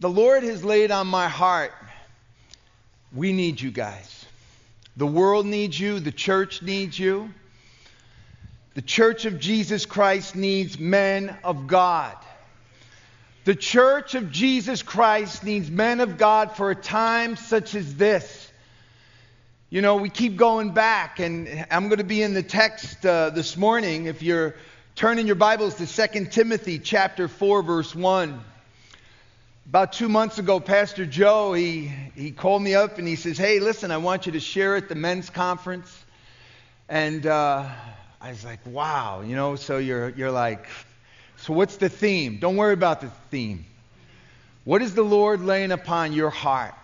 the Lord has laid on my heart, we need you guys. The world needs you, the church needs you. The church of Jesus Christ needs men of God. The church of Jesus Christ needs men of God for a time such as this. You know, we keep going back, and I'm going to be in the text uh, this morning. If you're turning your Bibles to 2 Timothy chapter 4, verse 1. About two months ago, Pastor Joe, he, he called me up and he says, Hey, listen, I want you to share at the men's conference. And uh, I was like, wow, you know, so you're, you're like, so what's the theme? Don't worry about the theme. What is the Lord laying upon your heart?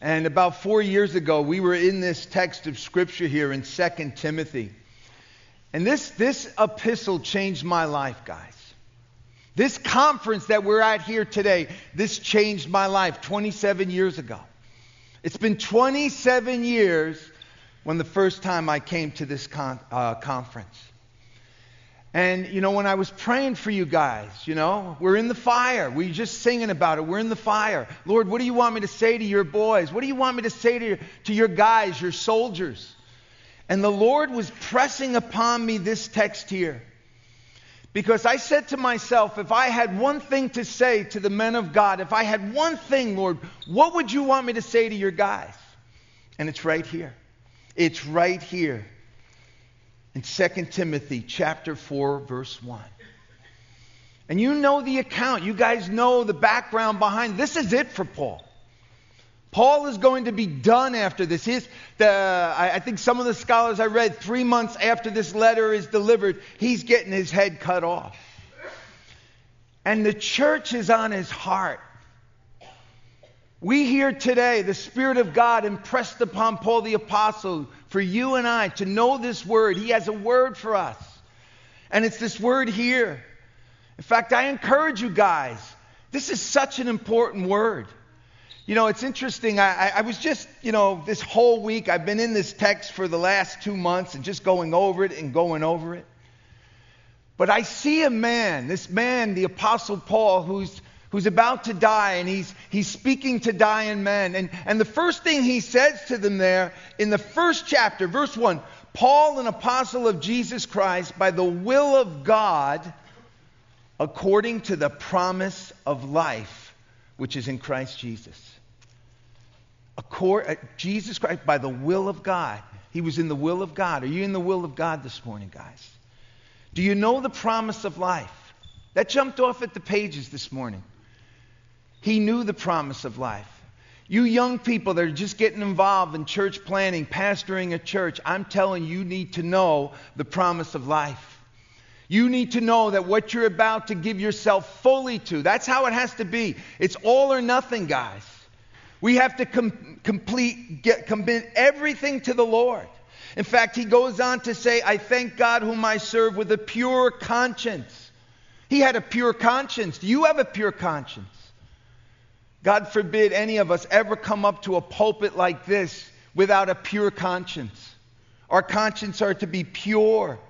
And about four years ago, we were in this text of Scripture here in 2 Timothy. And this, this epistle changed my life, guys. This conference that we're at here today, this changed my life 27 years ago. It's been 27 years when the first time I came to this con- uh, conference. And, you know, when I was praying for you guys, you know, we're in the fire. We're just singing about it. We're in the fire. Lord, what do you want me to say to your boys? What do you want me to say to to your guys, your soldiers? And the Lord was pressing upon me this text here. Because I said to myself, if I had one thing to say to the men of God, if I had one thing, Lord, what would you want me to say to your guys? And it's right here. It's right here in 2 Timothy chapter 4 verse 1. And you know the account. You guys know the background behind. This is it for Paul. Paul is going to be done after this. His, the, I, I think some of the scholars I read, three months after this letter is delivered, he's getting his head cut off. And the church is on his heart. We hear today the Spirit of God impressed upon Paul the Apostle for you and I to know this word. He has a word for us. And it's this word here. In fact, I encourage you guys, this is such an important word. You know, it's interesting. I, I, was just, you know, this whole week, I've been in this text for the last two months and just going over it and going over it. But I see a man, this man, the Apostle Paul, who's who's about to die, and he's, he's speaking to dying men. And, and the first thing he says to them there in the first chapter, verse 1 Paul, an apostle of Jesus Christ, by the will of God, according to the promise of life which is in Christ Jesus. Uh, Jesus Christ, by the will of God. He was in the will of God. Are you in the will of God this morning, guys? Do you know the promise of life? That jumped off at the pages this morning. He knew the promise of life. You young people that are just getting involved in church planning, pastoring a church, I'm telling you, you need to know the promise of life. You need to know that what you're about to give yourself fully to, that's how it has to be. It's all or nothing, guys. We have to com- complete, get, commit everything to the Lord. In fact, he goes on to say, I thank God whom I serve with a pure conscience. He had a pure conscience. Do you have a pure conscience? God forbid any of us ever come up to a pulpit like this without a pure conscience. Our conscience are to be pure.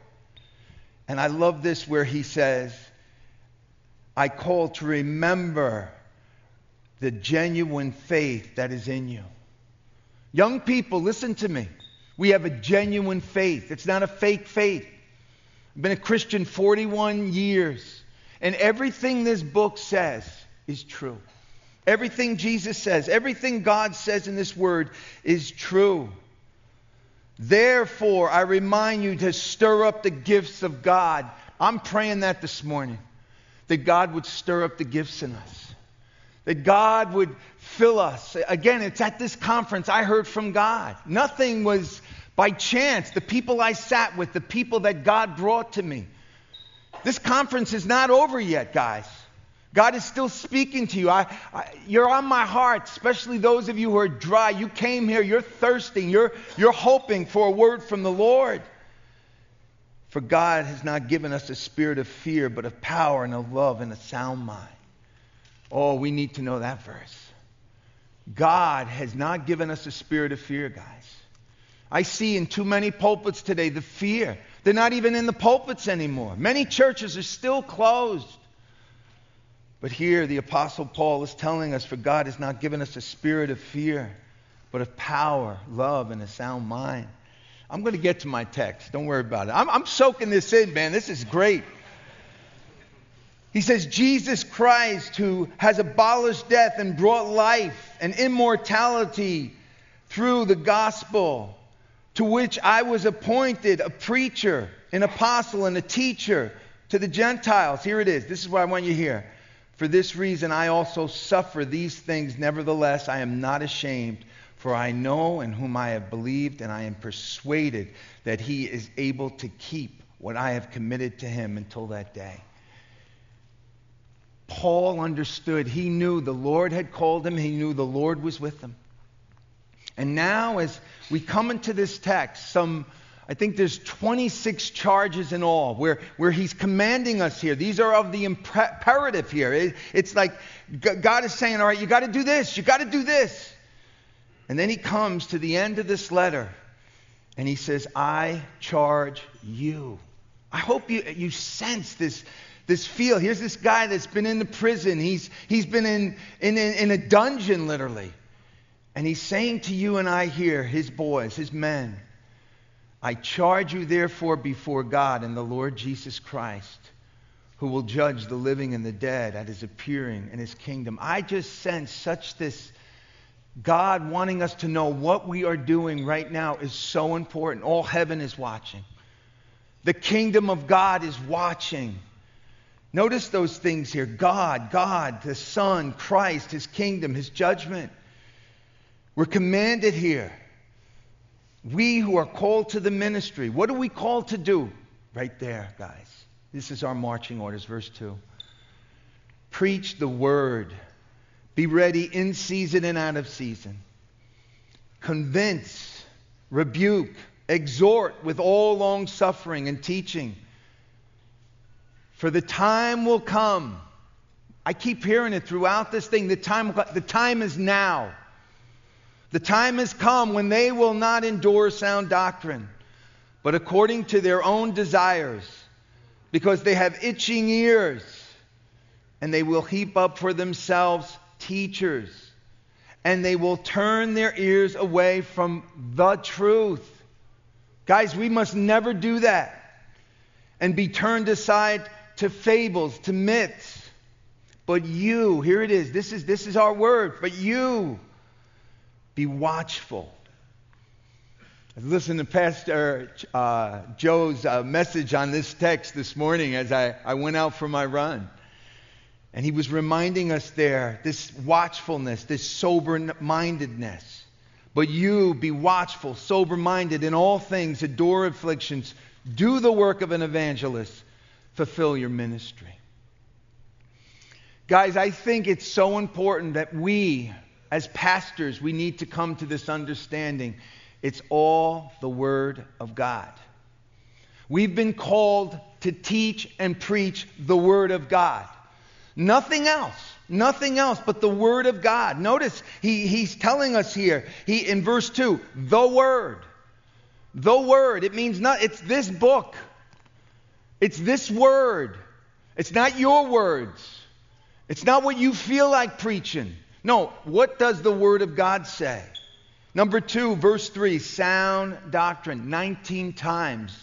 And I love this where he says, I call to remember the genuine faith that is in you. Young people, listen to me. We have a genuine faith. It's not a fake faith. I've been a Christian 41 years, and everything this book says is true. Everything Jesus says, everything God says in this word is true. Therefore, I remind you to stir up the gifts of God. I'm praying that this morning, that God would stir up the gifts in us, that God would fill us. Again, it's at this conference I heard from God. Nothing was by chance. The people I sat with, the people that God brought to me. This conference is not over yet, guys. God is still speaking to you. I, I, you're on my heart, especially those of you who are dry. You came here, you're thirsting, you're, you're hoping for a word from the Lord. For God has not given us a spirit of fear, but of power and of love and a sound mind. Oh, we need to know that verse. God has not given us a spirit of fear, guys. I see in too many pulpits today the fear. They're not even in the pulpits anymore. Many churches are still closed. But here, the Apostle Paul is telling us, For God has not given us a spirit of fear, but of power, love, and a sound mind. I'm going to get to my text. Don't worry about it. I'm, I'm soaking this in, man. This is great. He says, Jesus Christ, who has abolished death and brought life and immortality through the gospel, to which I was appointed a preacher, an apostle, and a teacher to the Gentiles. Here it is. This is what I want you to hear. For this reason, I also suffer these things. Nevertheless, I am not ashamed, for I know in whom I have believed, and I am persuaded that he is able to keep what I have committed to him until that day. Paul understood. He knew the Lord had called him, he knew the Lord was with him. And now, as we come into this text, some I think there's 26 charges in all where, where he's commanding us here. These are of the imperative here. It, it's like God is saying, All right, you got to do this, you got to do this. And then he comes to the end of this letter and he says, I charge you. I hope you, you sense this, this feel. Here's this guy that's been in the prison, he's, he's been in, in, in a dungeon, literally. And he's saying to you and I here, his boys, his men, I charge you, therefore, before God and the Lord Jesus Christ, who will judge the living and the dead at his appearing in his kingdom. I just sense such this God wanting us to know what we are doing right now is so important. All heaven is watching, the kingdom of God is watching. Notice those things here God, God, the Son, Christ, his kingdom, his judgment. We're commanded here we who are called to the ministry, what are we called to do? Right there, guys. This is our marching orders, verse 2. Preach the word. Be ready in season and out of season. Convince, rebuke, exhort with all long suffering and teaching. For the time will come. I keep hearing it throughout this thing. The time, the time is now. The time has come when they will not endure sound doctrine, but according to their own desires, because they have itching ears, and they will heap up for themselves teachers, and they will turn their ears away from the truth. Guys, we must never do that and be turned aside to fables, to myths. But you, here it is. This is this is our word. But you be watchful. I listened to Pastor uh, Joe's uh, message on this text this morning as I, I went out for my run. And he was reminding us there this watchfulness, this sober mindedness. But you be watchful, sober minded in all things, adore afflictions, do the work of an evangelist, fulfill your ministry. Guys, I think it's so important that we as pastors, we need to come to this understanding. It's all the Word of God. We've been called to teach and preach the Word of God. Nothing else. Nothing else but the Word of God. Notice he, he's telling us here, he, in verse 2, the Word. The Word. It means not, it's this book. It's this Word. It's not your words. It's not what you feel like preaching. No, what does the Word of God say? Number two, verse 3, sound doctrine. 19 times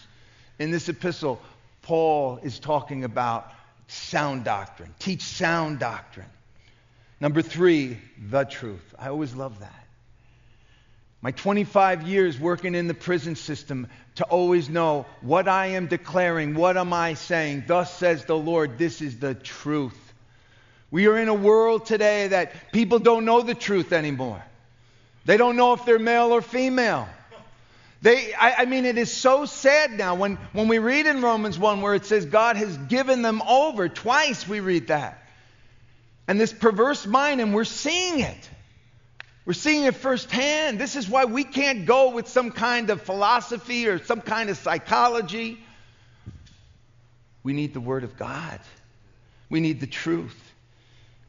in this epistle, Paul is talking about sound doctrine. Teach sound doctrine. Number three, the truth. I always love that. My 25 years working in the prison system to always know what I am declaring, what am I saying? Thus says the Lord, this is the truth. We are in a world today that people don't know the truth anymore. They don't know if they're male or female. They, I, I, mean, it is so sad now when, when we read in Romans 1 where it says God has given them over. Twice we read that. And this perverse mind, and we're seeing it. We're seeing it firsthand. This is why we can't go with some kind of philosophy or some kind of psychology. We need the Word of God, we need the truth.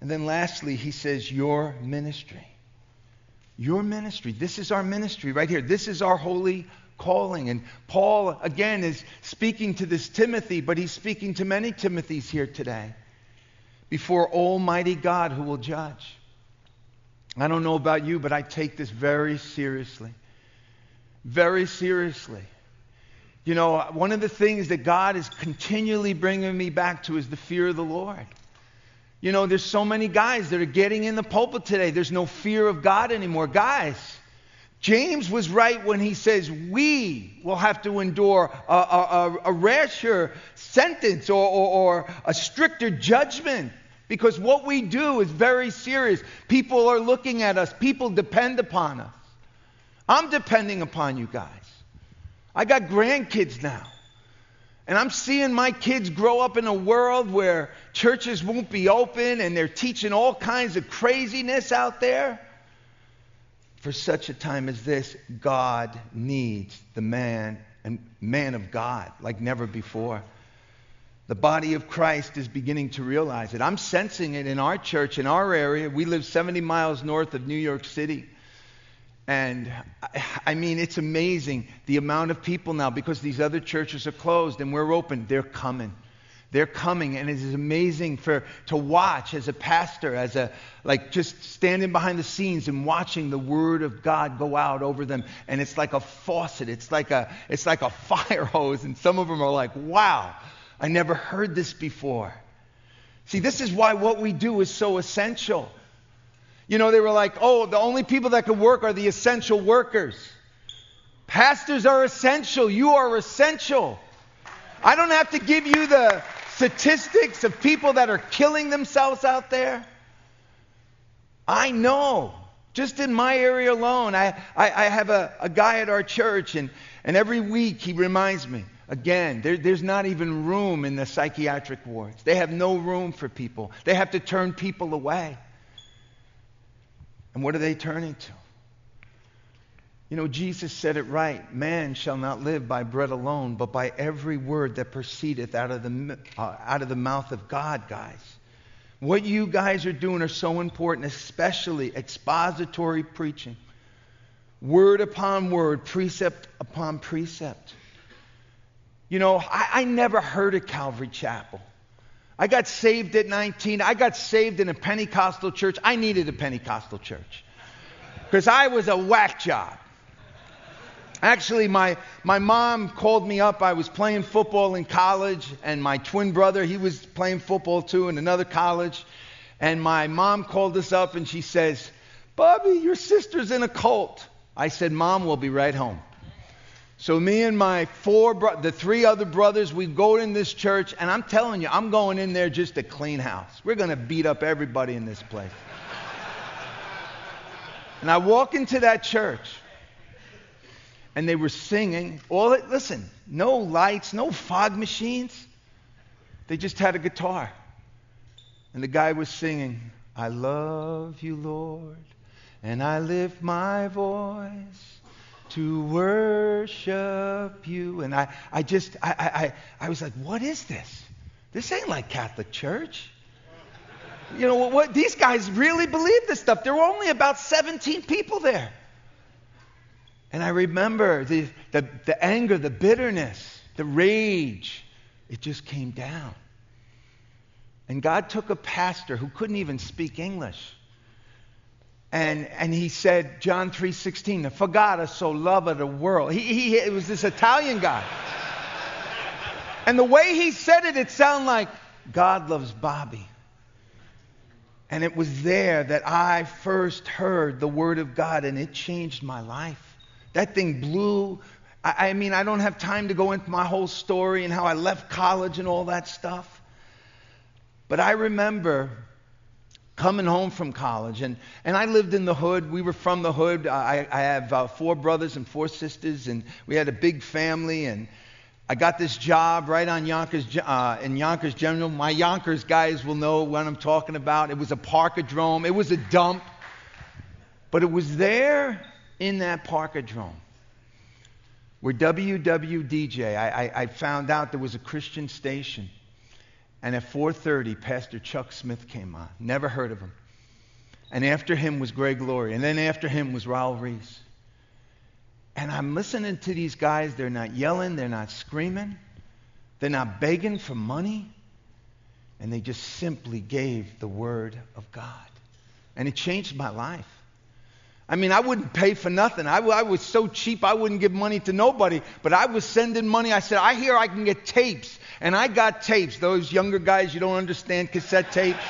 And then lastly, he says, Your ministry. Your ministry. This is our ministry right here. This is our holy calling. And Paul, again, is speaking to this Timothy, but he's speaking to many Timothys here today. before Almighty God who will judge. I don't know about you, but I take this very seriously. Very seriously. You know, one of the things that God is continually bringing me back to is the fear of the Lord. You know, there's so many guys that are getting in the pulpit today. There's no fear of God anymore. Guys, James was right when he says we will have to endure a, a, a rasher sentence or, or, or a stricter judgment because what we do is very serious. People are looking at us, people depend upon us. I'm depending upon you guys. I got grandkids now. And I'm seeing my kids grow up in a world where churches won't be open and they're teaching all kinds of craziness out there. For such a time as this, God needs the man and man of God like never before. The body of Christ is beginning to realize it. I'm sensing it in our church, in our area. We live 70 miles north of New York City. And I mean, it's amazing the amount of people now, because these other churches are closed and we're open, they're coming. They're coming, and it is amazing for to watch as a pastor, as a like just standing behind the scenes and watching the word of God go out over them. And it's like a faucet, it's like a it's like a fire hose, and some of them are like, wow, I never heard this before. See, this is why what we do is so essential. You know, they were like, oh, the only people that can work are the essential workers. Pastors are essential. You are essential. I don't have to give you the statistics of people that are killing themselves out there. I know. Just in my area alone, I, I, I have a, a guy at our church, and, and every week he reminds me again, there, there's not even room in the psychiatric wards. They have no room for people, they have to turn people away. And what are they turning to? You know, Jesus said it right man shall not live by bread alone, but by every word that proceedeth out of the, uh, out of the mouth of God, guys. What you guys are doing are so important, especially expository preaching. Word upon word, precept upon precept. You know, I, I never heard of Calvary Chapel. I got saved at 19. I got saved in a Pentecostal church. I needed a Pentecostal church because I was a whack job. Actually, my, my mom called me up. I was playing football in college, and my twin brother, he was playing football too in another college. And my mom called us up and she says, Bobby, your sister's in a cult. I said, Mom, we'll be right home. So me and my four, bro- the three other brothers, we go in this church, and I'm telling you, I'm going in there just to clean house. We're going to beat up everybody in this place. and I walk into that church, and they were singing. All listen, no lights, no fog machines. They just had a guitar, and the guy was singing, "I love you, Lord, and I lift my voice." To worship you. And I, I just, I, I, I was like, what is this? This ain't like Catholic Church. You know what, what? These guys really believe this stuff. There were only about 17 people there. And I remember the, the, the anger, the bitterness, the rage. It just came down. And God took a pastor who couldn't even speak English and, and he said, John 3.16, for God so loved of the world. He, he, it was this Italian guy. and the way he said it, it sounded like, God loves Bobby. And it was there that I first heard the word of God, and it changed my life. That thing blew. I mean, I don't have time to go into my whole story and how I left college and all that stuff. But I remember coming home from college. And, and I lived in the hood. We were from the hood. I, I have uh, four brothers and four sisters, and we had a big family. And I got this job right on Yonkers, uh, in Yonkers General. My Yonkers guys will know what I'm talking about. It was a parkadrome, it was a dump. But it was there in that parkadrome where WWDJ, I, I, I found out there was a Christian station and at 4:30, Pastor Chuck Smith came on. Never heard of him. And after him was Greg Laurie, and then after him was Raul Ries. And I'm listening to these guys. They're not yelling. They're not screaming. They're not begging for money. And they just simply gave the Word of God. And it changed my life. I mean, I wouldn't pay for nothing. I, I, was so cheap, I wouldn't give money to nobody. But I was sending money. I said, I hear I can get tapes. And I got tapes. Those younger guys, you don't understand cassette tapes.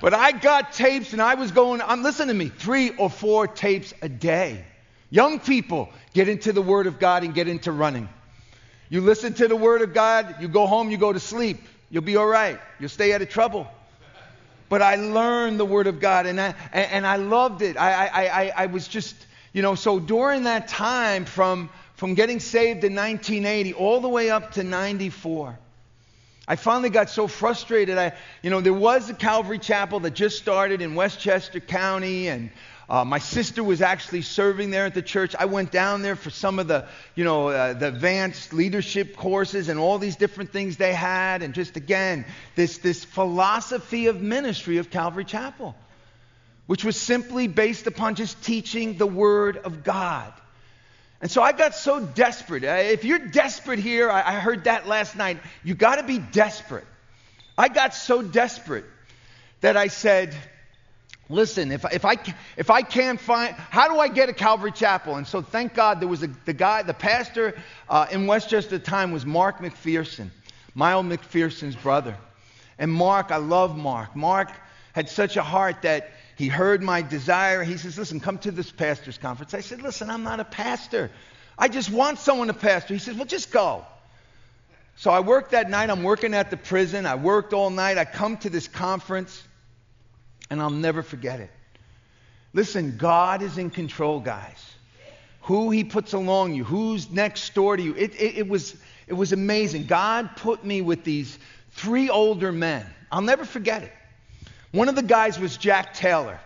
but I got tapes and I was going, um, I'm listening to me, three or four tapes a day. Young people, get into the Word of God and get into running. You listen to the Word of God, you go home, you go to sleep. You'll be all right. You'll stay out of trouble. But I learned the Word of God and I, and I loved it. I, I, I, I was just, you know, so during that time from, from getting saved in 1980 all the way up to 94, I finally got so frustrated. I, you know, there was a Calvary Chapel that just started in Westchester County, and uh, my sister was actually serving there at the church. I went down there for some of the, you know, uh, the advanced leadership courses and all these different things they had, and just again this this philosophy of ministry of Calvary Chapel, which was simply based upon just teaching the Word of God. And so I got so desperate. Uh, if you're desperate here, I, I heard that last night. You got to be desperate. I got so desperate that I said, Listen, if, if, I, if I can't find, how do I get a Calvary Chapel? And so thank God there was a, the guy, the pastor uh, in Westchester at the time was Mark McPherson, Miles McPherson's brother. And Mark, I love Mark. Mark had such a heart that he heard my desire. He says, Listen, come to this pastor's conference. I said, Listen, I'm not a pastor. I just want someone to pastor. He says, Well, just go. So I worked that night. I'm working at the prison. I worked all night. I come to this conference and I'll never forget it. Listen, God is in control, guys. Who He puts along you, who's next door to you. It, it, it, was, it was amazing. God put me with these three older men. I'll never forget it. One of the guys was Jack Taylor.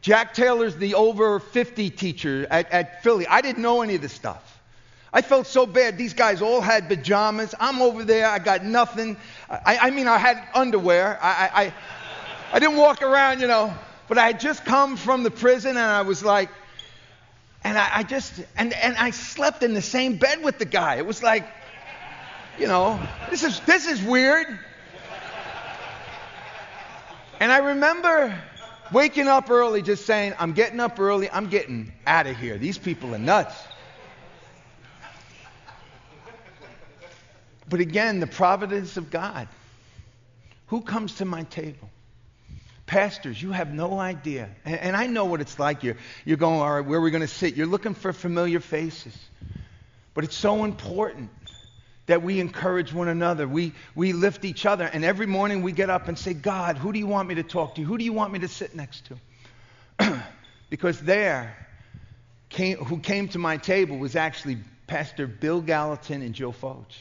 Jack Taylor's the over 50 teacher at, at Philly. I didn't know any of this stuff. I felt so bad. These guys all had pajamas. I'm over there. I got nothing. I, I mean, I had underwear. I, I, I didn't walk around, you know, but I had just come from the prison and I was like, and I, I just, and, and I slept in the same bed with the guy. It was like, you know, this is, this is weird. And I remember waking up early just saying, I'm getting up early, I'm getting out of here. These people are nuts. But again, the providence of God. Who comes to my table? Pastors, you have no idea. And, and I know what it's like. You're, you're going, all right, where are we going to sit? You're looking for familiar faces. But it's so important that we encourage one another. We, we lift each other. And every morning we get up and say, God, who do you want me to talk to? Who do you want me to sit next to? because there, came, who came to my table was actually Pastor Bill Gallatin and Joe Focht.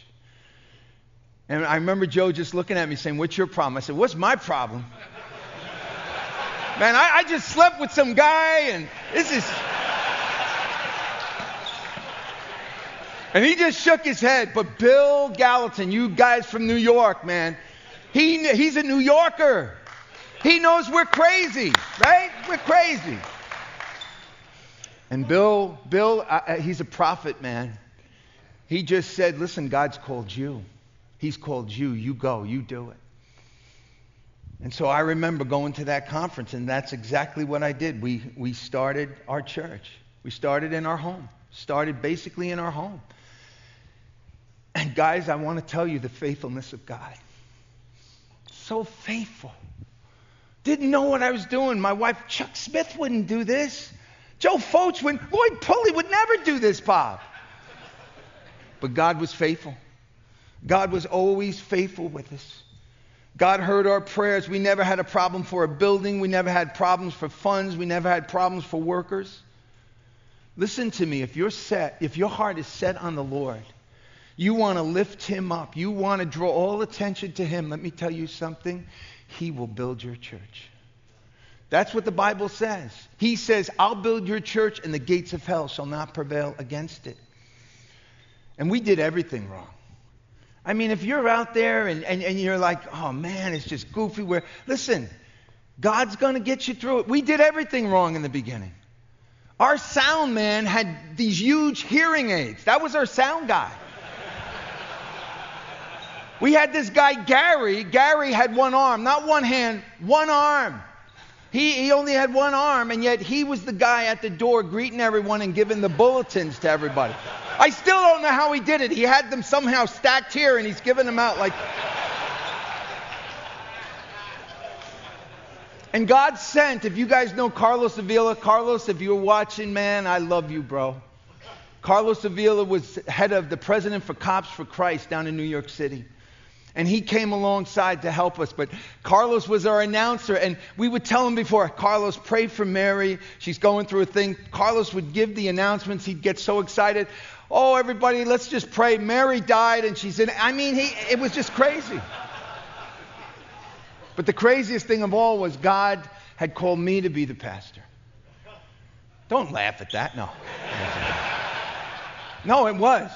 And I remember Joe just looking at me saying, What's your problem? I said, What's my problem? Man, I, I just slept with some guy, and this is. And he just shook his head. But Bill Gallatin, you guys from New York, man, he, he's a New Yorker. He knows we're crazy, right? We're crazy. And Bill, Bill, uh, he's a prophet, man. He just said, listen, God's called you. He's called you. You go. You do it. And so I remember going to that conference, and that's exactly what I did. We, we started our church. We started in our home, started basically in our home. And guys, I want to tell you the faithfulness of God. So faithful. Didn't know what I was doing. My wife, Chuck Smith, wouldn't do this. Joe Focht would, Lloyd Pulley would never do this, Bob. But God was faithful. God was always faithful with us. God heard our prayers. We never had a problem for a building. We never had problems for funds. We never had problems for workers. Listen to me. If you're set, if your heart is set on the Lord, you want to lift him up. You want to draw all attention to him. Let me tell you something. He will build your church. That's what the Bible says. He says, I'll build your church and the gates of hell shall not prevail against it. And we did everything wrong. I mean, if you're out there and, and, and you're like, oh man, it's just goofy, where, listen, God's going to get you through it. We did everything wrong in the beginning. Our sound man had these huge hearing aids. That was our sound guy. We had this guy, Gary. Gary had one arm, not one hand, one arm. He, he only had one arm, and yet he was the guy at the door greeting everyone and giving the bulletins to everybody. I still don't know how he did it. He had them somehow stacked here, and he's giving them out like. And God sent, if you guys know Carlos Avila, Carlos, if you're watching, man, I love you, bro. Carlos Avila was head of the president for Cops for Christ down in New York City. And he came alongside to help us. But Carlos was our announcer, and we would tell him before, Carlos, pray for Mary. She's going through a thing. Carlos would give the announcements. He'd get so excited. Oh, everybody, let's just pray. Mary died, and she's in. I mean, he, it was just crazy. But the craziest thing of all was God had called me to be the pastor. Don't laugh at that. No. No, it was.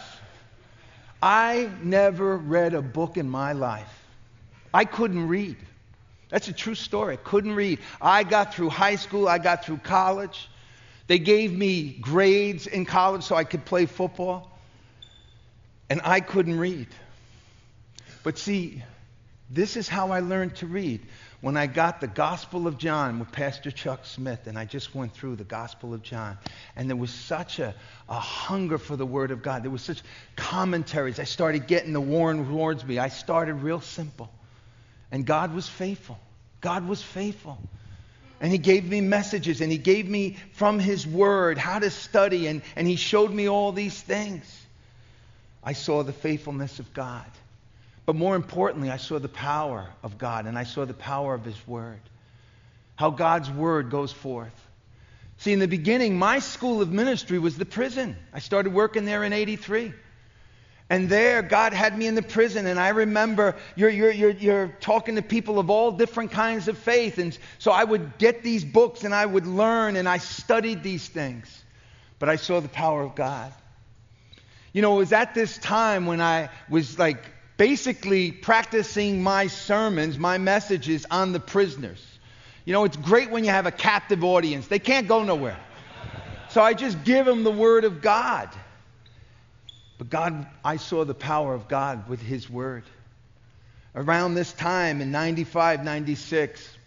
I never read a book in my life. I couldn't read. That's a true story. I couldn't read. I got through high school, I got through college. They gave me grades in college so I could play football. And I couldn't read. But see, this is how I learned to read when I got the Gospel of John with Pastor Chuck Smith, and I just went through the Gospel of John, and there was such a, a hunger for the Word of God. There was such commentaries. I started getting the Warren Wiersbe. I started real simple. And God was faithful. God was faithful. And He gave me messages, and He gave me from His Word how to study, and, and He showed me all these things. I saw the faithfulness of God. But more importantly, I saw the power of God and I saw the power of His Word. How God's Word goes forth. See, in the beginning, my school of ministry was the prison. I started working there in 83. And there, God had me in the prison. And I remember you're, you're, you're, you're talking to people of all different kinds of faith. And so I would get these books and I would learn and I studied these things. But I saw the power of God. You know, it was at this time when I was like basically practicing my sermons, my messages on the prisoners. You know, it's great when you have a captive audience, they can't go nowhere. So I just give them the Word of God. But God, I saw the power of God with His Word. Around this time in 95, 96,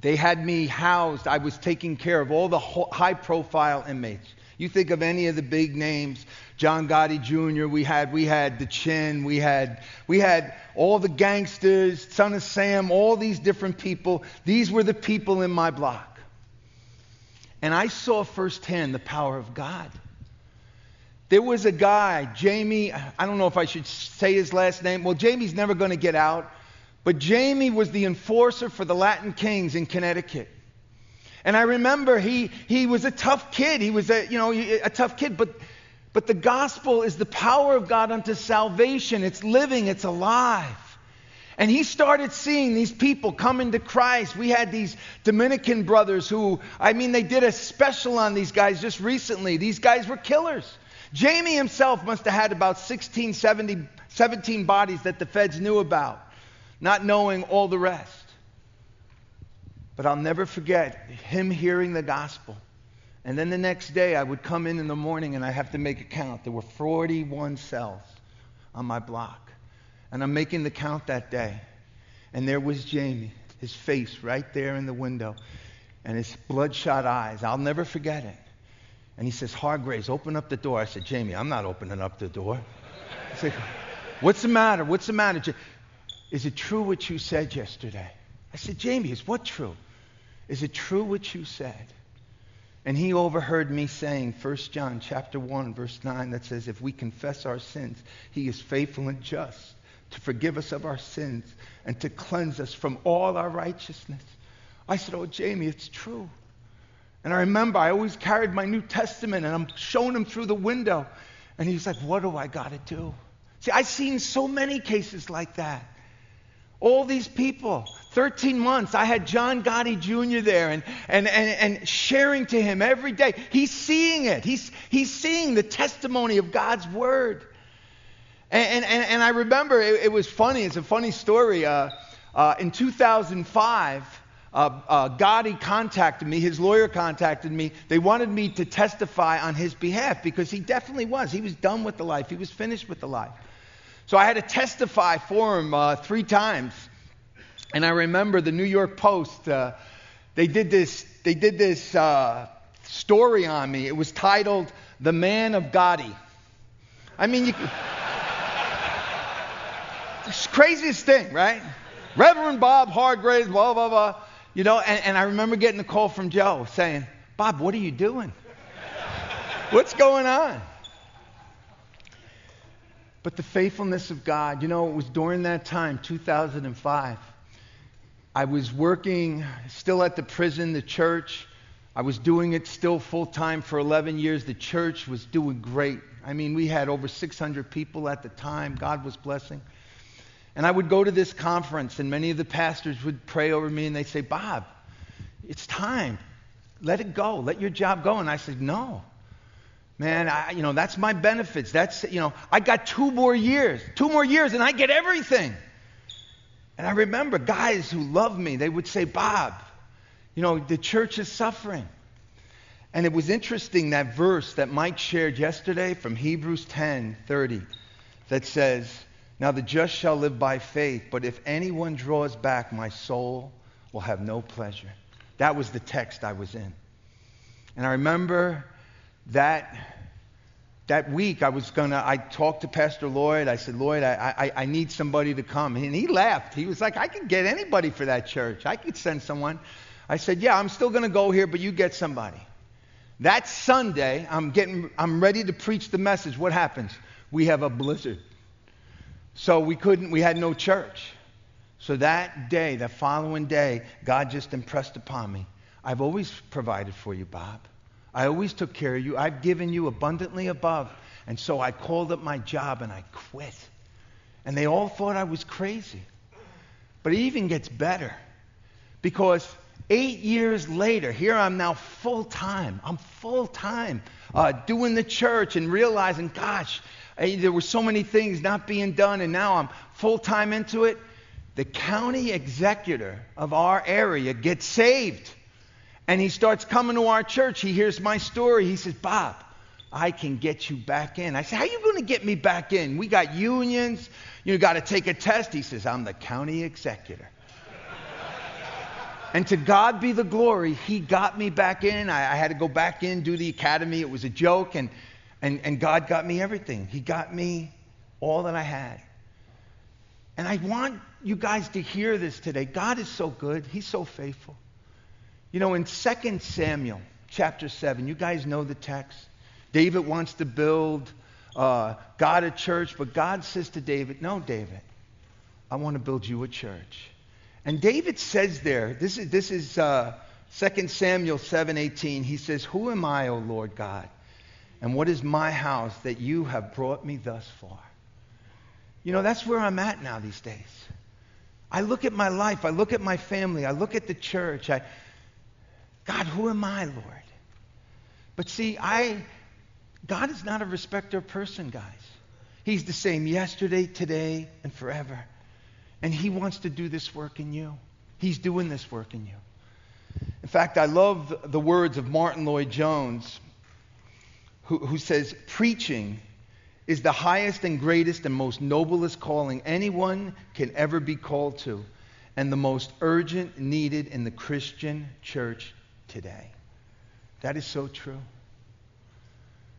they had me housed. I was taking care of all the high profile inmates. You think of any of the big names, John Gotti Jr., we had, we had the Chin, we had, we had all the gangsters, Son of Sam, all these different people. These were the people in my block. And I saw firsthand the power of God. There was a guy, Jamie, I don't know if I should say his last name. Well, Jamie's never going to get out, but Jamie was the enforcer for the Latin Kings in Connecticut. And I remember he, he was a tough kid. He was a, you know, a tough kid, but, but the gospel is the power of God unto salvation. It's living, it's alive. And he started seeing these people come into Christ. We had these Dominican brothers who, I mean, they did a special on these guys just recently. These guys were killers. Jamie himself must have had about 16, 70, 17 bodies that the feds knew about, not knowing all the rest. But I'll never forget him hearing the gospel. And then the next day, I would come in in the morning and I have to make a count. There were 41 cells on my block. And I'm making the count that day. And there was Jamie, his face right there in the window, and his bloodshot eyes. I'll never forget it. And he says, Hargraves, open up the door. I said, Jamie, I'm not opening up the door. I said, What's the matter? What's the matter? Is it true what you said yesterday? I said, Jamie, is what true? Is it true what you said? And he overheard me saying, 1 John chapter 1, verse 9, that says, If we confess our sins, he is faithful and just to forgive us of our sins and to cleanse us from all our righteousness. I said, Oh, Jamie, it's true. And I remember I always carried my New Testament and I'm showing him through the window. And he's like, What do I got to do? See, I've seen so many cases like that. All these people, 13 months, I had John Gotti Jr. there and, and, and, and sharing to him every day. He's seeing it, he's, he's seeing the testimony of God's word. And, and, and I remember it, it was funny, it's a funny story. Uh, uh, in 2005, uh, uh, Gotti contacted me, his lawyer contacted me. They wanted me to testify on his behalf because he definitely was. He was done with the life, he was finished with the life. So I had to testify for him uh, three times. And I remember the New York Post, uh, they did this, they did this uh, story on me. It was titled The Man of Gotti. I mean, you. it's craziest thing, right? Reverend Bob Hargraves, blah, blah, blah. You know, and, and I remember getting a call from Joe saying, Bob, what are you doing? What's going on? But the faithfulness of God, you know, it was during that time, 2005. I was working still at the prison, the church. I was doing it still full time for 11 years. The church was doing great. I mean, we had over 600 people at the time. God was blessing. And I would go to this conference, and many of the pastors would pray over me, and they'd say, Bob, it's time. Let it go. Let your job go. And I said, No. Man, I, you know, that's my benefits. That's, you know, I got two more years, two more years, and I get everything. And I remember guys who loved me, they would say, Bob, you know, the church is suffering. And it was interesting that verse that Mike shared yesterday from Hebrews 10 30 that says, now the just shall live by faith, but if anyone draws back, my soul will have no pleasure. That was the text I was in. And I remember that that week I was gonna I talked to Pastor Lloyd. I said, Lloyd, I, I, I need somebody to come. And he laughed. He was like, I could get anybody for that church. I could send someone. I said, Yeah, I'm still gonna go here, but you get somebody. That Sunday, I'm getting I'm ready to preach the message. What happens? We have a blizzard. So we couldn't, we had no church. So that day, the following day, God just impressed upon me I've always provided for you, Bob. I always took care of you. I've given you abundantly above. And so I called up my job and I quit. And they all thought I was crazy. But it even gets better because eight years later, here I'm now full time. I'm full time uh, doing the church and realizing, gosh, there were so many things not being done, and now I'm full time into it. The county executor of our area gets saved. And he starts coming to our church. He hears my story. He says, Bob, I can get you back in. I said, How are you going to get me back in? We got unions. You got to take a test. He says, I'm the county executor. and to God be the glory, he got me back in. I, I, had to go back in, do the academy. It was a joke. And and, and God got me everything. He got me all that I had. And I want you guys to hear this today. God is so good, He's so faithful. You know, in 2 Samuel chapter 7, you guys know the text. David wants to build uh, God a church, but God says to David, No, David, I want to build you a church. And David says there, this is, this is uh, 2 Samuel 7:18. He says, Who am I, O Lord God? And what is my house that you have brought me thus far? You know, that's where I'm at now these days. I look at my life, I look at my family, I look at the church. I, God, who am I, Lord? But see, I, God is not a respecter of person, guys. He's the same yesterday, today, and forever. And He wants to do this work in you. He's doing this work in you. In fact, I love the words of Martyn Lloyd-Jones who, who says, Preaching is the highest and greatest and most noblest calling anyone can ever be called to, and the most urgent needed in the Christian church today. That is so true.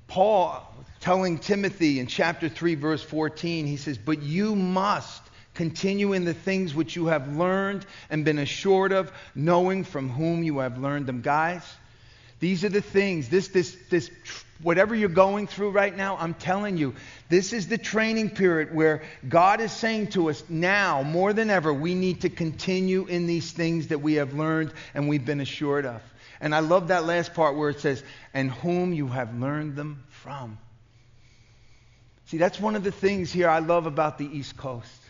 Paul telling Timothy in chapter 3, verse 14, he says, But you must continue in the things which you have learned and been assured of, knowing from whom you have learned them. Guys, these are the things, this, this, this Whatever you're going through right now, I'm telling you, this is the training period where God is saying to us now, more than ever, we need to continue in these things that we have learned and we've been assured of. And I love that last part where it says, and whom you have learned them from. See, that's one of the things here I love about the East Coast.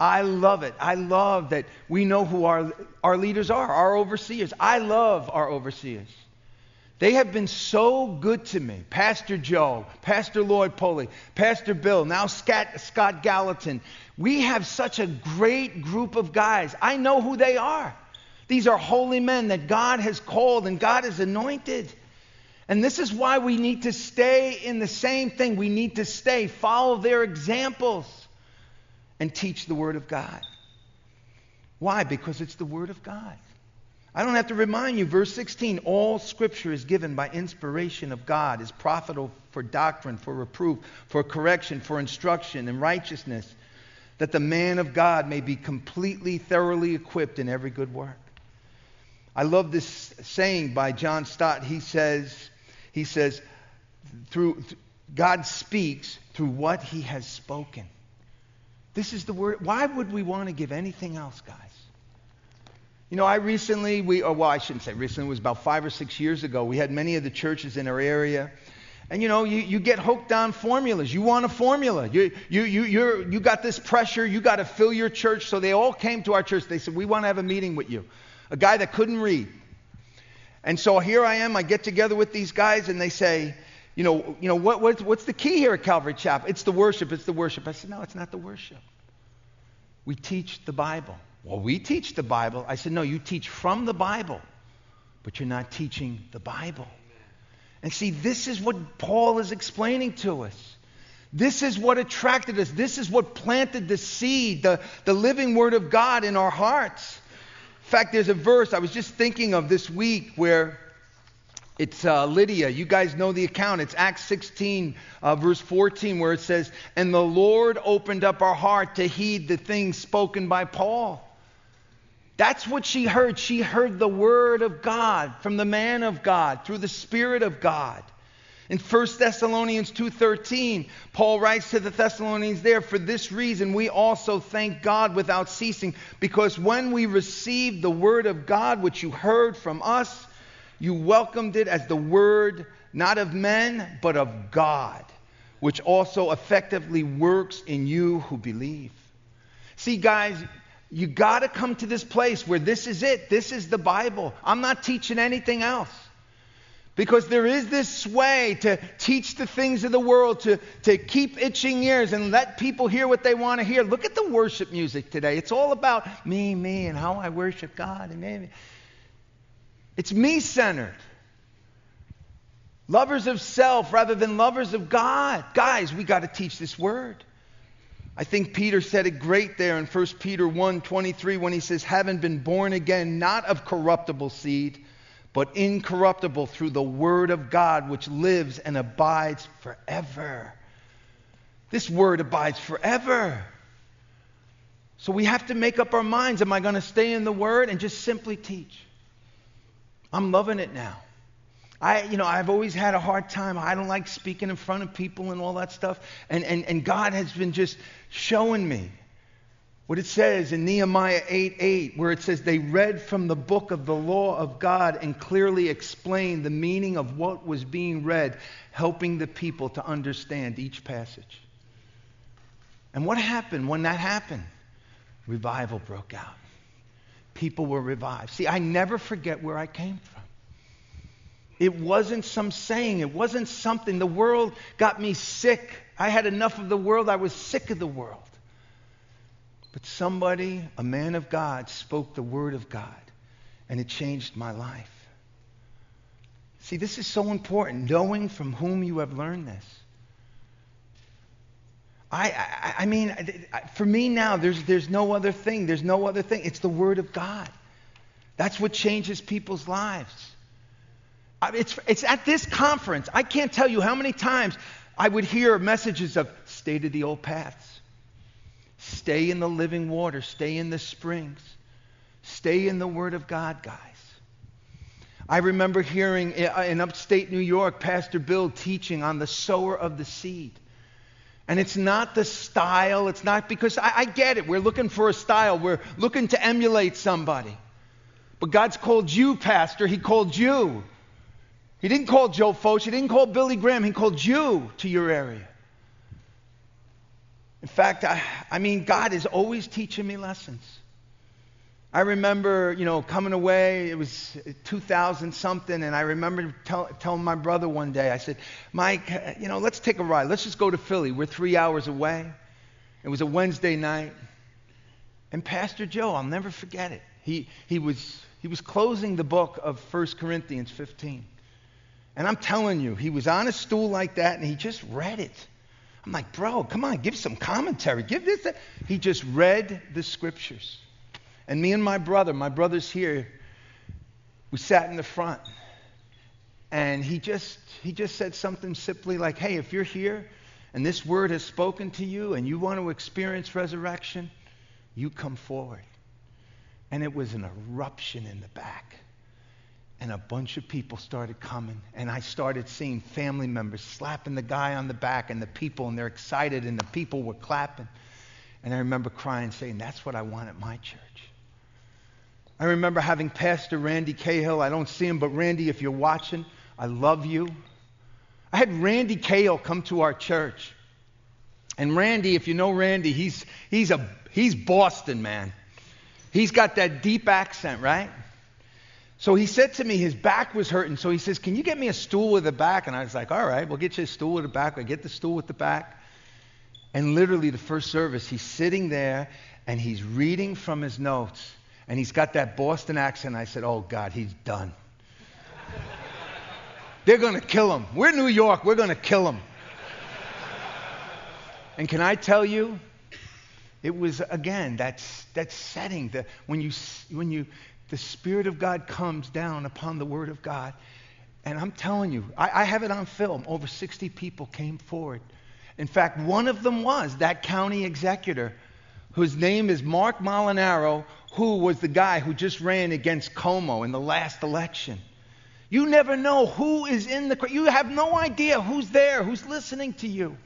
I love it. I love that we know who our, our leaders are, our overseers. I love our overseers. They have been so good to me. Pastor Joe, Pastor Lloyd Pulley, Pastor Bill, now Scott, Scott Gallatin. We have such a great group of guys. I know who they are. These are holy men that God has called and God has anointed. And this is why we need to stay in the same thing. We need to stay, follow their examples, and teach the Word of God. Why? Because it's the Word of God. I don't have to remind you, verse 16 all scripture is given by inspiration of God, is profitable for doctrine, for reproof, for correction, for instruction in righteousness, that the man of God may be completely, thoroughly equipped in every good work. I love this saying by John Stott. He says, he says, through God speaks through what he has spoken. This is the word. Why would we want to give anything else, guys? You know, I recently, we, or well, I shouldn't say recently, it was about five or six years ago. We had many of the churches in our area. And you know, you, you get hooked on formulas. You want a formula. You, you, you, you're, you got this pressure. You got to fill your church. So they all came to our church. They said, We want to have a meeting with you. A guy that couldn't read. And so here I am. I get together with these guys and they say, You know, you know what, what's, what's the key here at Calvary Chapel? It's the worship. It's the worship. I said, No, it's not the worship. We teach the Bible. Well, we teach the Bible. I said, No, you teach from the Bible, but you're not teaching the Bible. And see, this is what Paul is explaining to us. This is what attracted us. This is what planted the seed, the, the living word of God in our hearts. In fact, there's a verse I was just thinking of this week where it's uh, Lydia. You guys know the account. It's Acts 16, uh, verse 14, where it says, And the Lord opened up our heart to heed the things spoken by Paul. That's what she heard. She heard the word of God from the man of God through the spirit of God. In 1 Thessalonians 2:13, Paul writes to the Thessalonians there, "For this reason we also thank God without ceasing, because when we received the word of God which you heard from us, you welcomed it as the word not of men, but of God, which also effectively works in you who believe." See, guys, you got to come to this place where this is it. This is the Bible. I'm not teaching anything else. Because there is this sway to teach the things of the world, to, to keep itching ears and let people hear what they want to hear. Look at the worship music today. It's all about me, me, and how I worship God. And me. It's me centered. Lovers of self rather than lovers of God. Guys, we got to teach this word. I think Peter said it great there in 1 Peter 1 23 when he says, Having been born again, not of corruptible seed, but incorruptible through the word of God, which lives and abides forever. This word abides forever. So we have to make up our minds am I going to stay in the word and just simply teach? I'm loving it now. I, you know, I've always had a hard time. I don't like speaking in front of people and all that stuff. And, and, and God has been just showing me what it says in Nehemiah 8 8, where it says, They read from the book of the law of God and clearly explained the meaning of what was being read, helping the people to understand each passage. And what happened when that happened? Revival broke out. People were revived. See, I never forget where I came from. It wasn't some saying, it wasn't something. The world got me sick. I had enough of the world, I was sick of the world. But somebody, a man of God, spoke the word of God, and it changed my life. See, this is so important, knowing from whom you have learned this. I, I, I mean, for me now, there's, there's no other thing. There's no other thing. It's the Word of God. That's what changes people's lives. It's, it's at this conference. I can't tell you how many times I would hear messages of stay to the old paths, stay in the living water, stay in the springs, stay in the Word of God, guys. I remember hearing uh, in upstate New York, Pastor Bill teaching on the sower of the seed. And it's not the style, it's not because I, I get it. We're looking for a style, we're looking to emulate somebody. But God's called you, Pastor. He called you. He didn't call Joe Focht. He didn't call Billy Graham. He called you to your area. In fact, I, I mean, God is always teaching me lessons. I remember, you know, coming away, it was 2000 something, and I remember tell, telling my brother one day, I said, Mike, you know, let's take a ride. Let's just go to Philly. We're three hours away. It was a Wednesday night. And Pastor Joe, I'll never forget it. He, he, was, he was closing the book of 1 Corinthians 15. And I'm telling you, he was on a stool like that and he just read it. I'm like, bro, come on, give some commentary. Give this. That. He just read the scriptures. And me and my brother, my brother's here, we sat in the front. And he just he just said something simply like, "Hey, if you're here and this word has spoken to you and you want to experience resurrection, you come forward." And it was an eruption in the back and a bunch of people started coming. And i started seeing family members slapping the guy on the back and the people and they're excited and the people were clapping. And i remember crying saying that's what i want at my church. I remember having pastor randy cahill i don't see him but randy if you're watching i love you. I had randy cahill come to our church. And randy if you know randy he's he's a he's boston man. He's got that deep accent right so he said to me his back was hurting. So he says, Can you get me a stool with a back? And I was like, All right, we'll get you a stool with a back. I get the stool with the back. And literally, the first service, he's sitting there and he's reading from his notes. And he's got that Boston accent. I said, Oh, God, he's done. They're going to kill him. We're New York. We're going to kill him. And can I tell you, it was again that's that setting. The, when you when you the Spirit of God comes down upon the Word of God. And I'm telling you, I, I, have it on film. Over 60 people came forward. In fact, one of them was that county executor, whose name is Marc Molinaro, who was the guy who just ran against Cuomo in the last election. You never know who is in the. You have no idea who's there, who's listening to you.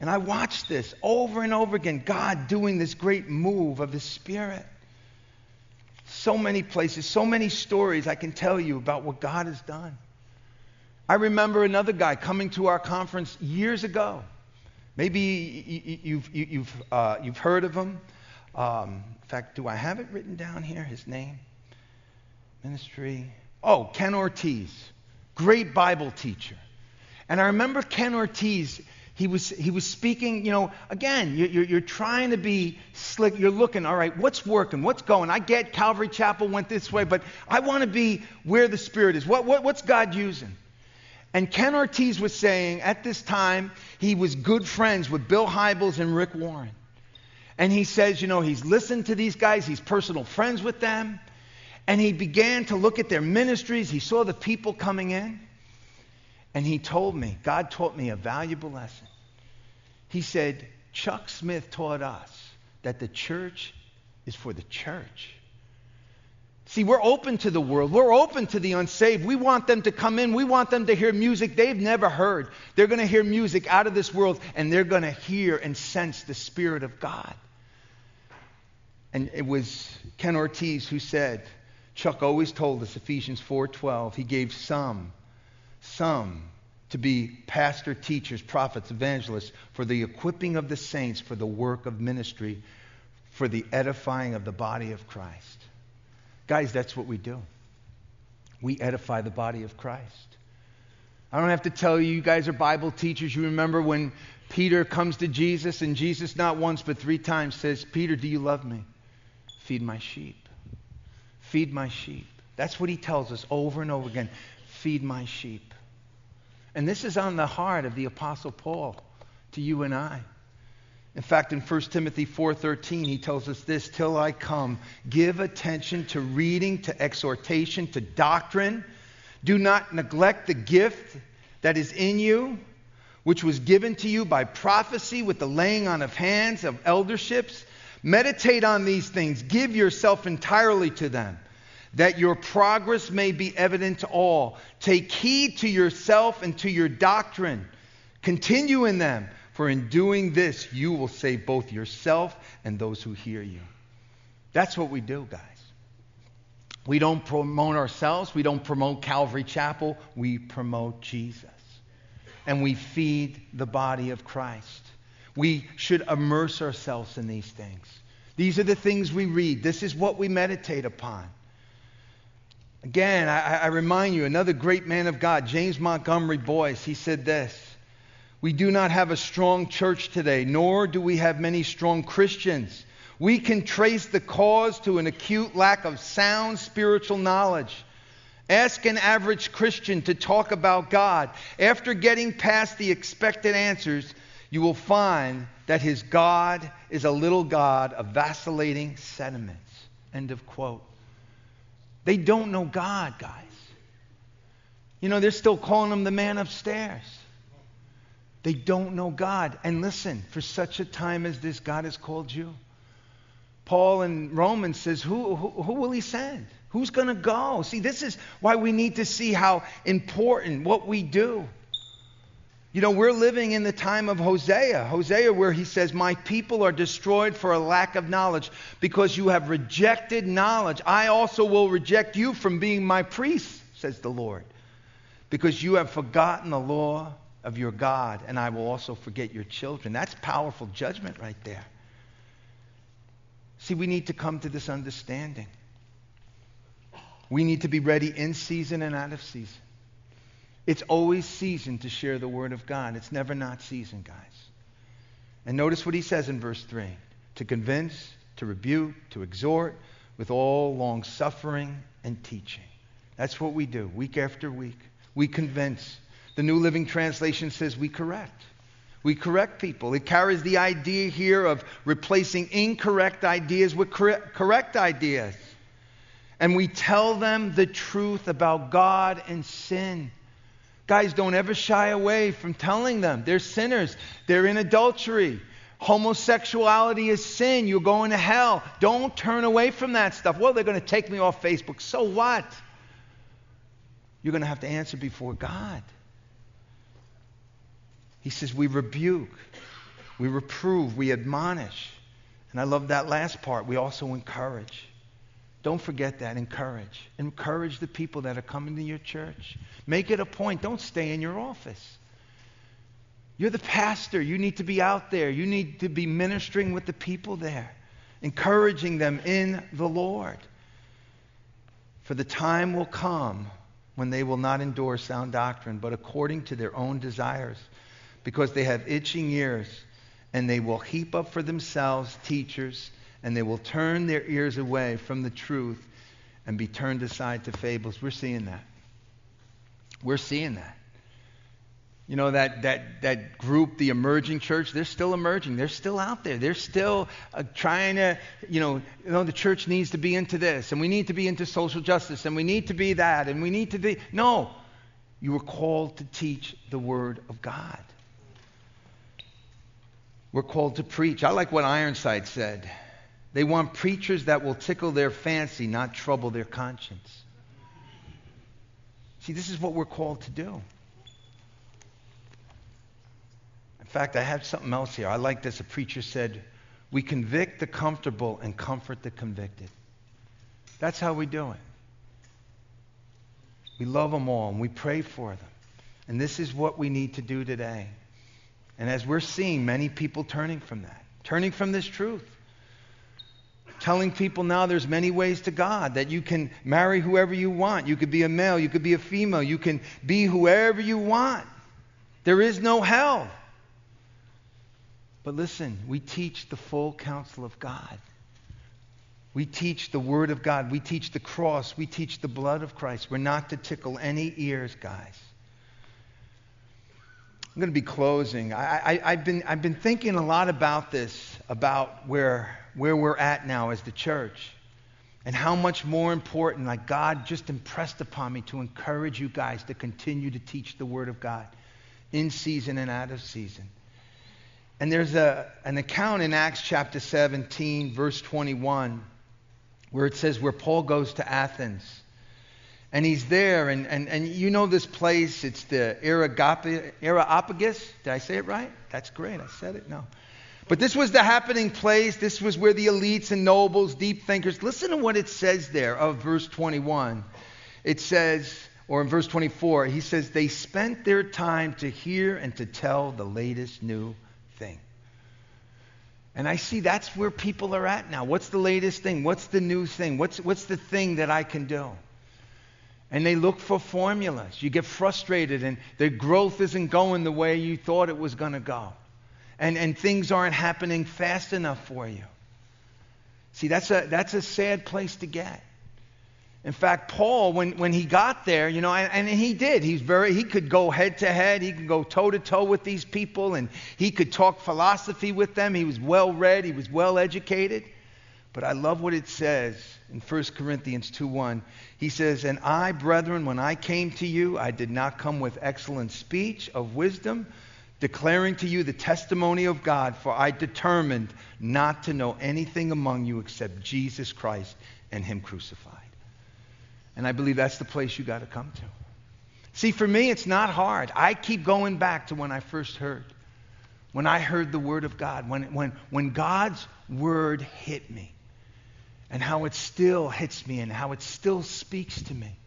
And I watched this over and over again God doing this great move of His Spirit. So many places, so many stories I can tell you about what God has done. I remember another guy coming to our conference years ago. Maybe you've, you've, uh, you've heard of him. Um, in fact, do I have it written down here? His name? Ministry. Oh, Ken Ortiz. Great Bible teacher. And I remember Ken Ortiz he was, he was speaking, you know, again, you're, you're trying to be slick. You're looking, all right, what's working? What's going? I get Calvary Chapel went this way, but I want to be where the Spirit is. What, what, what's God using? And Ken Ortiz was saying at this time he was good friends with Bill Hybels and Rick Warren. And he says, you know, he's listened to these guys, he's personal friends with them. And he began to look at their ministries. He saw the people coming in. And he told me, God taught me a valuable lesson. He said, Chuck Smith taught us that the church is for the church. See, we're open to the world. We're open to the unsaved. We want them to come in. We want them to hear music they've never heard. They're going to hear music out of this world, and they're going to hear and sense the Spirit of God. And it was Ken Ortiz who said, Chuck always told us, Ephesians 4.12, he gave some some to be pastor, teachers, prophets, evangelists, for the equipping of the saints, for the work of ministry, for the edifying of the body of Christ. Guys, that's what we do. We edify the body of Christ. I don't have to tell you, you guys are Bible teachers. You remember when Peter comes to Jesus, and Jesus, not once but three times, says, Peter, do you love me? Feed my sheep. Feed my sheep. That's what he tells us over and over again. Feed my sheep. And this is on the heart of the apostle Paul to you and I. In fact, in 1 Timothy 4:13, he tells us this, "Till I come, give attention to reading, to exhortation, to doctrine. Do not neglect the gift that is in you, which was given to you by prophecy with the laying on of hands of elderships. Meditate on these things, give yourself entirely to them." That your progress may be evident to all. Take heed to yourself and to your doctrine. Continue in them, for in doing this, you will save both yourself and those who hear you. That's what we do, guys. We don't promote ourselves, we don't promote Calvary Chapel, we promote Jesus. And we feed the body of Christ. We should immerse ourselves in these things. These are the things we read. This is what we meditate upon. Again, I, I, remind you, another great man of God, James Montgomery Boice, he said this We do not have a strong church today, nor do we have many strong Christians. We can trace the cause to an acute lack of sound spiritual knowledge Ask an average Christian to talk about God. After getting past the expected answers, you will find that his God is a little God of vacillating sentiments. End of quote. They don't know God, guys. You know, they're still calling him the man upstairs. They don't know God. And listen, for such a time as this, God has called you. Paul in Romans says, Who, who, who will he send? Who's going to go? See, this is why we need to see how important what we do. You know, we're living in the time of Hosea. Hosea, where he says, My people are destroyed for a lack of knowledge because you have rejected knowledge. I also will reject you from being my priest, says the Lord, because you have forgotten the law of your God, and I will also forget your children. That's powerful judgment right there. See, we need to come to this understanding. We need to be ready in season and out of season. It's always season to share the word of God. It's never not season, guys. And notice what he says in verse 3 to convince, to rebuke, to exhort with all long suffering and teaching. That's what we do week after week. We convince. The New Living Translation says we correct. We correct people. It carries the idea here of replacing incorrect ideas with correct ideas. And we tell them the truth about God and sin. Guys, don't ever shy away from telling them they're sinners, they're in adultery. Homosexuality is sin. You're going to hell. Don't turn away from that stuff. Well, they're going to take me off Facebook. So what? You're going to have to answer before God. He says, We rebuke, we reprove, we admonish. And I love that last part. We also encourage. Don't forget that. Encourage. Encourage the people that are coming to your church. Make it a point. Don't stay in your office. You're the pastor. You need to be out there. You need to be ministering with the people there, encouraging them in the Lord. For the time will come when they will not endure sound doctrine, but according to their own desires because they have itching ears, and they will heap up for themselves teachers, and they will turn their ears away from the truth and be turned aside to fables. We're seeing that. We're seeing that. You know, that, that, that group, the emerging church, they're still emerging. They're still out there. They're still uh, trying to, you know, you know, the church needs to be into this, and we need to be into social justice, and we need to be that, and we need to be. No. You were called to teach the Word of God. We're called to preach. I like what Ironside said. They want preachers that will tickle their fancy, not trouble their conscience. See, this is what we're called to do. In fact, I have something else here. I like this. A preacher said, We convict the comfortable and comfort the convicted. That's how we do it. We love them all and we pray for them. And this is what we need to do today. And as we're seeing many people turning from that, turning from this truth, telling people now there's many ways to God, that you can marry whoever you want. You could be a male, you could be a female, you can be whoever you want. There is no hell. But listen, we teach the full counsel of God. We teach the Word of God. We teach the cross. We teach the blood of Christ. We're not to tickle any ears, guys. I'm going to be closing. I, have been, I've been thinking a lot about this, about where, where we're at now as the church, and how much more important, like God just impressed upon me to encourage you guys to continue to teach the Word of God in season and out of season. And there's a, an account in Acts chapter 17, verse 21, where it says, where Paul goes to Athens and he's there, and, and, and you know this place. It's the Areopagus. Did I say it right? That's great. I said it. No. But this was the happening place. This was where the elites and nobles, deep thinkers. Listen to what it says there of verse 21. It says, or in verse 24, he says, they spent their time to hear and to tell the latest new thing. And I see that's where people are at now. What's the latest thing? What's the new thing? What's, what's the thing that I can do? and they look for formulas. You get frustrated and the growth isn't going the way you thought it was going to go. And, and things aren't happening fast enough for you. See, that's a, that's a sad place to get. In fact, Paul, when, when he got there, you know, and, and he did. He's very, he could go head to head. He could go toe to toe with these people, and he could talk philosophy with them. He was well read. He was well educated. But I love what it says in 1 Corinthians 2:1. He says, "And I, brethren, when I came to you, I did not come with excellent speech of wisdom, declaring to you the testimony of God, for I determined not to know anything among you except Jesus Christ and him crucified." And I believe that's the place you got to come to. See, for me, it's not hard. I keep going back to when I first heard. When I heard the Word of God, when, when, when God's Word hit me, and how it still hits me, and how it still speaks to me.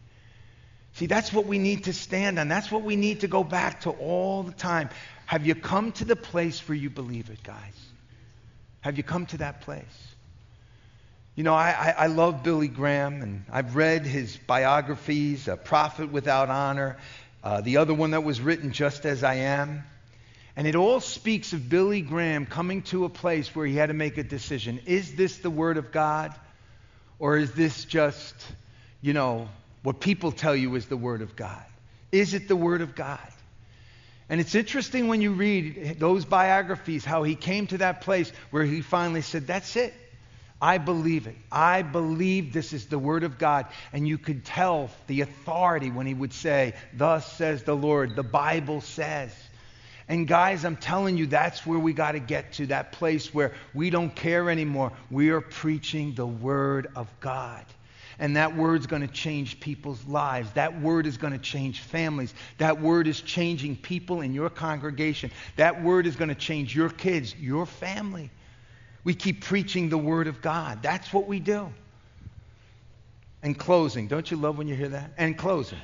See, that's what we need to stand on. That's what we need to go back to all the time. Have you come to the place where you believe it, guys? Have you come to that place? You know, I, I, I love Billy Graham, and I've read his biographies, A Prophet Without Honor, uh, the other one that was written, Just As I Am. And it all speaks of Billy Graham coming to a place where he had to make a decision. Is this the Word of God? Or is this just, you know, what people tell you is the Word of God? Is it the Word of God? And it's interesting when you read those biographies how he came to that place where he finally said, That's it. I believe it. I believe this is the Word of God. And you could tell the authority when he would say, Thus says the Lord, the Bible says. And guys, I'm telling you, that's where we got to get to that place where we don't care anymore. We are preaching the Word of God. And that word's going to change people's lives. That word is going to change families. That word is changing people in your congregation. That word is going to change your kids, your family. We keep preaching the Word of God. That's what we do. And closing. Don't you love when you hear that? And closing.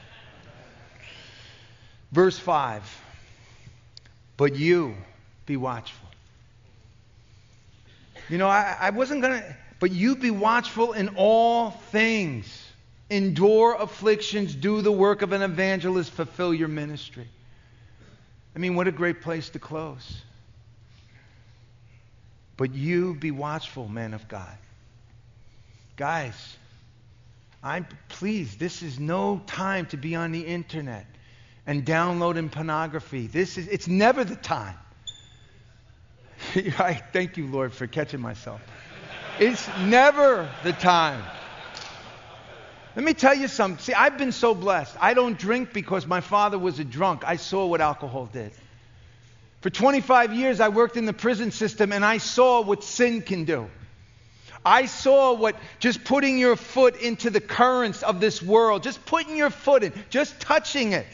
Verse 5. But you be watchful. You know, I, I wasn't going to, but you be watchful in all things. Endure afflictions, do the work of an evangelist, fulfill your ministry. I mean, what a great place to close. But you be watchful, men of God. Guys, I'm please, this is no time to be on the internet and downloading pornography. This is it's never the time. I thank you, Lord, for catching myself. It's never the time. Let me tell you something. See, I've been so blessed. I don't drink because my father was a drunk. I saw what alcohol did. For 25 years, I worked in the prison system and I saw what sin can do. I saw what just putting your foot into the currents of this world, just putting your foot in, just touching it,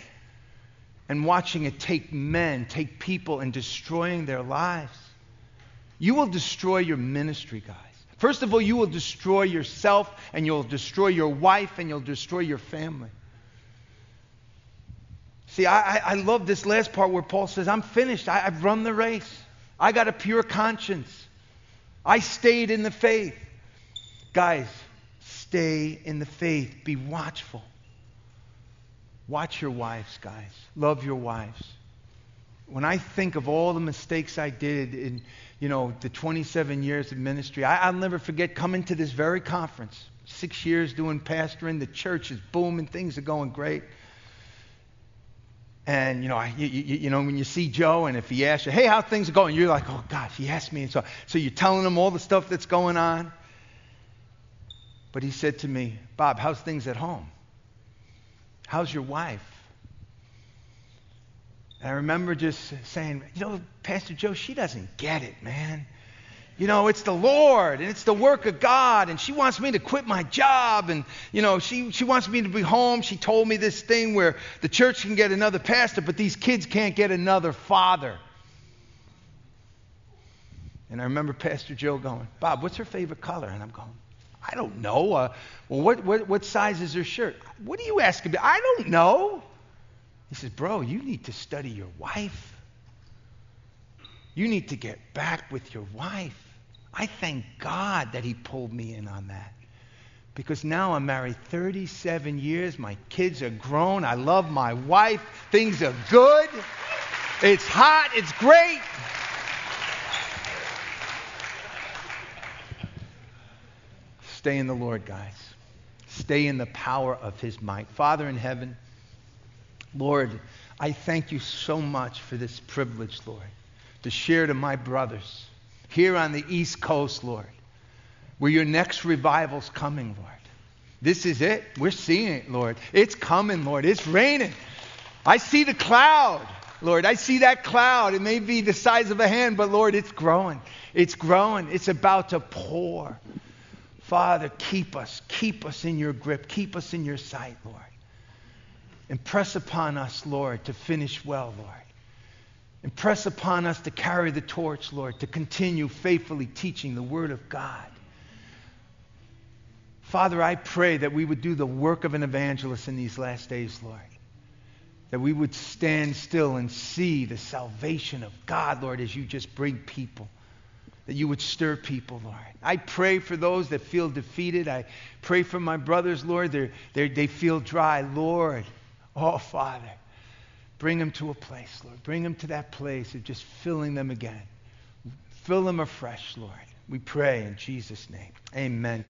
and watching it take men, take people, and destroying their lives. You will destroy your ministry, guys. First of all, you will destroy yourself, and you'll destroy your wife, and you'll destroy your family. See, I, I love this last part where Paul says, I'm finished. I, I've run the race. I got a pure conscience. I stayed in the faith. Guys, stay in the faith. Be watchful. Watch your wives, guys. Love your wives. When I think of all the mistakes I did in, you know, the 27 years of ministry, I, will never forget coming to this very conference. Six years doing pastoring. The church is booming. Things are going great. And you know, you, you, you, know, when you see Joe, and if he asks you, "Hey, how things are going?" You're like, "Oh gosh, he asked me." And so, so you're telling him all the stuff that's going on. But he said to me, "Bob, how's things at home? How's your wife?" And I remember just saying, "You know, Pastor Joe, she doesn't get it, man." you know, it's the Lord and it's the work of God, and she wants me to quit my job, and, you know, she, she wants me to be home. She told me this thing where the church can get another pastor, but these kids can't get another father. And I remember Pastor Joe going, Bob, what's her favorite color? And I'm going, I don't know. Uh, well, what, what, what size is her shirt? What are you asking me? I don't know. He says, Bro, you need to study your wife. You need to get back with your wife. I thank God that He pulled me in on that. Because now I'm married 37 years. My kids are grown. I love my wife. Things are good. It's hot. It's great. Stay in the Lord, guys. stay in the power of his might. Father in heaven, Lord, I thank you so much for this privilege, Lord, to share to my brothers here on the East Coast, Lord, where your next revival's coming, Lord. This is it. We're seeing it, Lord. It's coming, Lord. It's raining. I see the cloud, Lord. I see that cloud. It may be the size of a hand, but Lord, it's growing. It's growing. It's about to pour. Father, keep us. Keep us in your grip. Keep us in your sight, Lord. Impress upon us, Lord, to finish well, Lord. Impress upon us to carry the torch, Lord, to continue faithfully teaching the Word of God. Father, I pray that we would do the work of an evangelist in these last days, Lord. That we would stand still and see the salvation of God, Lord, as you just bring people. That you would stir people, Lord. I pray for those that feel defeated. I pray for my brothers, Lord. They're, they're, they feel dry. Lord, oh, Father, bring them to a place, Lord. Bring them to that place of just filling them again. Fill them afresh, Lord. We pray in Jesus' name. Amen.